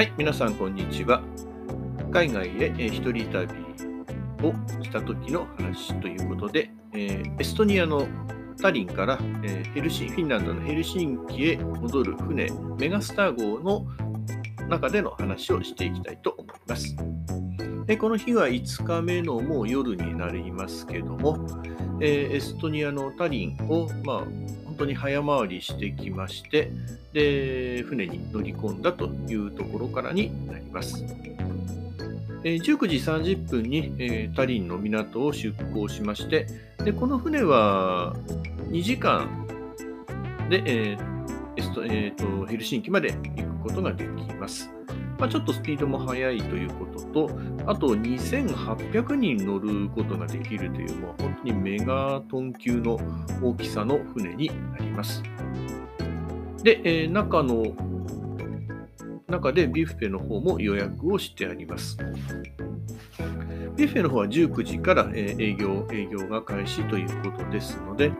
はい、皆さん、こんにちは。海外へえー一人旅をした時の話ということで、えーエストニアのタリンから、えーヘルシンフィンランドのヘルシンキへ戻る船、メガスター号の中での話をしていきたいと思います。でこの日は5日目のもう夜になりますけども、えーエストニアのタリンを、まあ、本当に早回りしてきまして、で、船に乗り込んだというところからになります。えー19時30分に、タリンの港を出港しまして、でこの船は2時間で、えーえーとヘルシンキまで行くことができます。まあ、ちょっとスピードも速いということと、あと2800人乗ることができるという、もう本当にメガトン級の大きさの船になります。で、えー中の中でビュッフェの方も予約をしてあります。ビュッフェの方は19時から、営業営業が開始ということですので、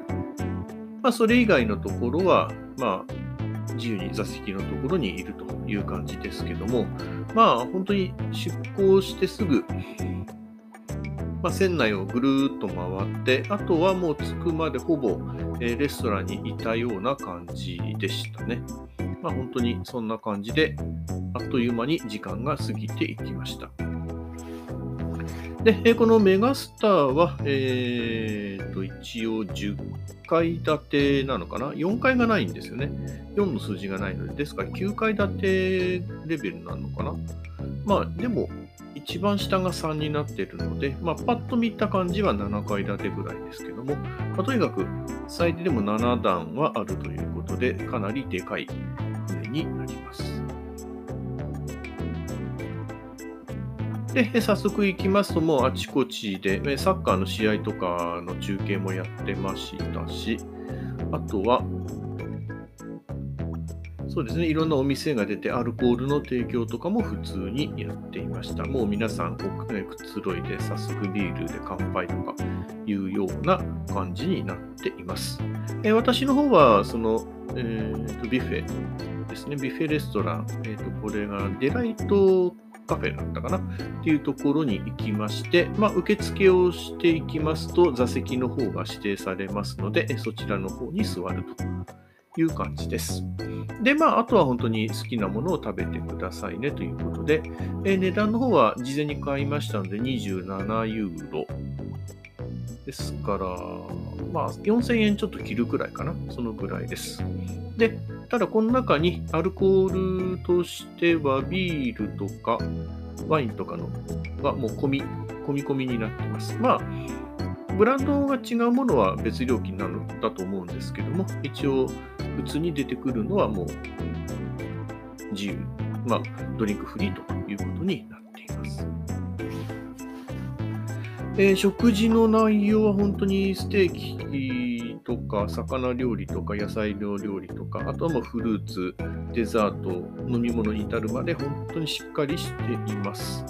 まあ、それ以外のところは、まあ、自由に座席のところにいるという感じですけども、まあ、本当に出港してすぐ、まあ、船内をぐるっと回って、あとはもう着くまでほぼ、えレストランにいたような感じでしたね。まあ、本当にそんな感じで、あっという間に時間が過ぎていきました。で、このメガスターは、えーと、一応10階建てなのかな ?4 階がないんですよね。4の数字がないので、ですから9階建てレベルなのかな？まあ、でも、一番下が3になっているので、まあ、パッと見た感じは7階建てぐらいですけども、まあとにかく最低でも7段はあるということで、かなりでかい船になります。で、早速行きますと、もうあちこちで、サッカーの試合とかの中継もやってましたし、あとは、そうですね、いろんなお店が出て、アルコールの提供とかも普通にやっていました。もう皆さん、こうねくつろいで、早速ビールで乾杯とかいうような感じになっています。え私の方は、その、えーとビュッフェですね、ビュッフェレストラン、えーとこれがデライトカフェだったかなっていうところに行きまして、まあ、受付をしていきますと、座席の方が指定されますので、そちらの方に座るという感じです。で、まあ、あとは本当に好きなものを食べてくださいねということで、え値段の方は事前に買いましたので、27ユーロ。ですから、まあ、4000円ちょっと切るくらいかな。そのぐらいです。で、ただこの中にアルコールとしてはビールとかワインとかのがもう込み、込み込みになってます。まあ、ブランドが違うものは別料金なのだと思うんですけども、一応普通に出てくるのはもう自由、まあ、ドリンクフリーということになっています。えー食事の内容は本当にステーキか魚料理とか野菜の料理とかあとはもうフルーツデザート飲み物に至るまで本当にしっかりしています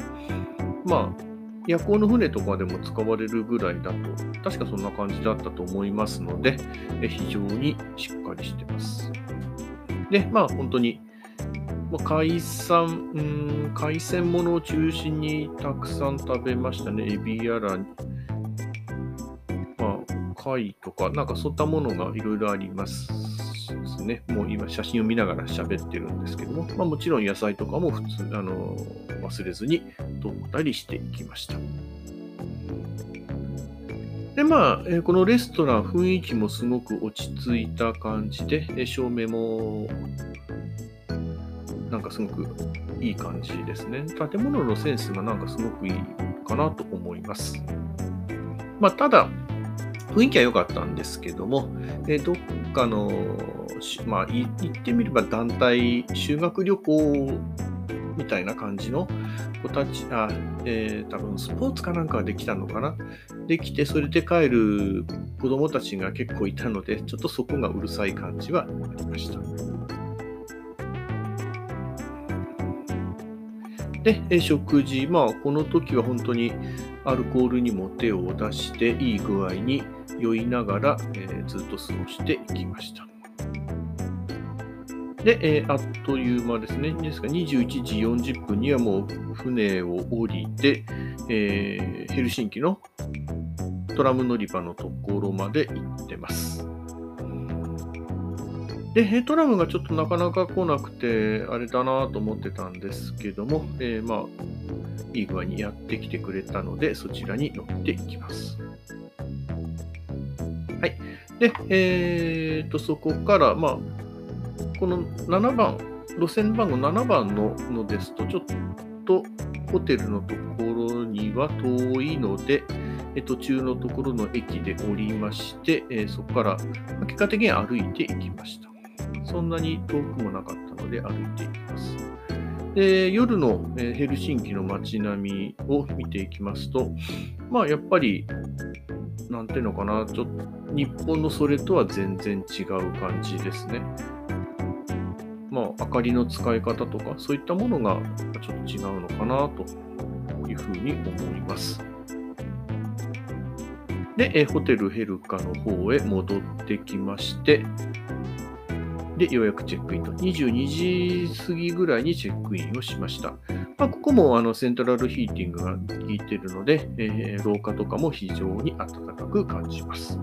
まあ夜行の船とかでも使われるぐらいだと確かそんな感じだったと思いますので非常にしっかりしてますでまあ本当にま海産、海鮮物を中心にたくさん食べましたね。エビやら、貝とか、なんかそういったものがいろいろありますですね。もう今写真を見ながら喋ってるんですけども、まあ、もちろん野菜とかも普通、あの、忘れずに取ったりしていきました。で、まあ、えこのレストラン、雰囲気もすごく落ち着いた感じで、え照明もなんかすごくいい感じですね。建物のセンスがなんかすごくいいかなと思います。まあ、ただ、雰囲気は良かったんですけども、えどっかの、まあ、い言ってみれば団体修学旅行みたいな感じの子たち、あ、えー多分スポーツかなんかができたのかな？できて、それで帰る子供たちが結構いたので、ちょっとそこがうるさい感じはありました。で、え食事、まあ、この時は本当にアルコールにも手を出して、いい具合に酔いながら、えーずっと過ごしていきました。で、えー、あっという間ですね。ですから21時40分にはもう船を降りて、えー、ヘルシンキのトラム乗り場のところまで行ってます。で、ヘトラムがちょっとなかなか来なくて、あれだなと思ってたんですけども、えー、まあ、いい具合にやってきてくれたので、そちらに乗っていきます。で、えー、と、そこから、まあ、この7番、路線番号7番ののですと、ちょっとホテルのところには遠いので、え途中のところの駅で降りまして、えそこから結果的に歩いていきました。そんなに遠くもなかったので歩いていきます。で夜のヘルシンキの街並みを見ていきますと、まあやっぱり、なんていうのかな、ちょっと日本のそれとは全然違う感じですね。まあ明かりの使い方とか、そういったものがちょっと違うのかなというふうに思います。で、えホテルヘルカの方へ戻ってきまして、で、ようやくチェックインと。22時過ぎぐらいにチェックインをしました。まあ、ここもあのセントラルヒーティングが効いているので、えー、廊下とかも非常に暖かく感じます。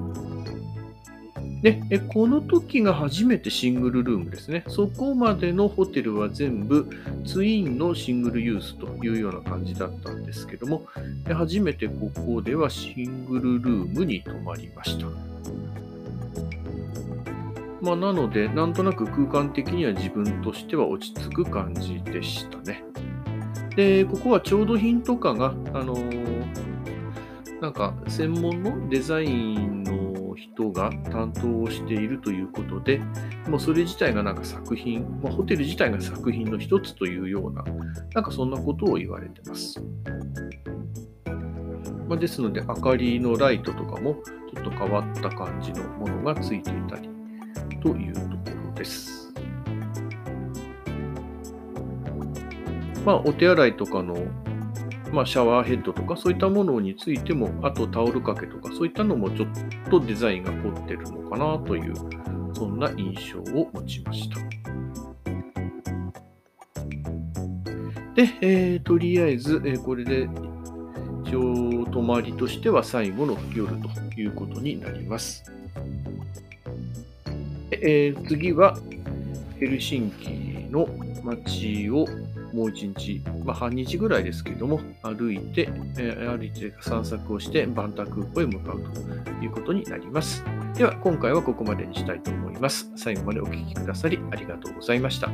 で、この時が初めてシングルルームですね。そこまでのホテルは全部ツインのシングルユースというような感じだったんですけども、初めてここではシングルルームに泊まりました。まあ、なので、なんとなく空間的には自分としては落ち着く感じでしたね。で、ここは調度品とかが、あのー、なんか専門のデザイン人が担当をしているということで、もうそれ自体がなんか作品、まあ、ホテル自体が作品の一つというような、なんかそんなことを言われてます。まあ、ですので、明かりのライトとかもちょっと変わった感じのものがついていたり、というところです。まあ、お手洗いとかの、まあ、シャワーヘッドとかそういったものについても、あとタオル掛けとかそういったのもちょっとデザインが凝ってるのかなという、そんな印象を持ちました。で、えー、とりあえず、えー、これで一応泊まりとしては最後の夜ということになります。えー、次はヘルシンキの街をもう一日、まあ、半日ぐらいですけども、歩いて、えー、歩いて散策をして、バンタ空港へ向かうということになります。では、今回はここまでにしたいと思います。最後までお聴きくださりありがとうございました。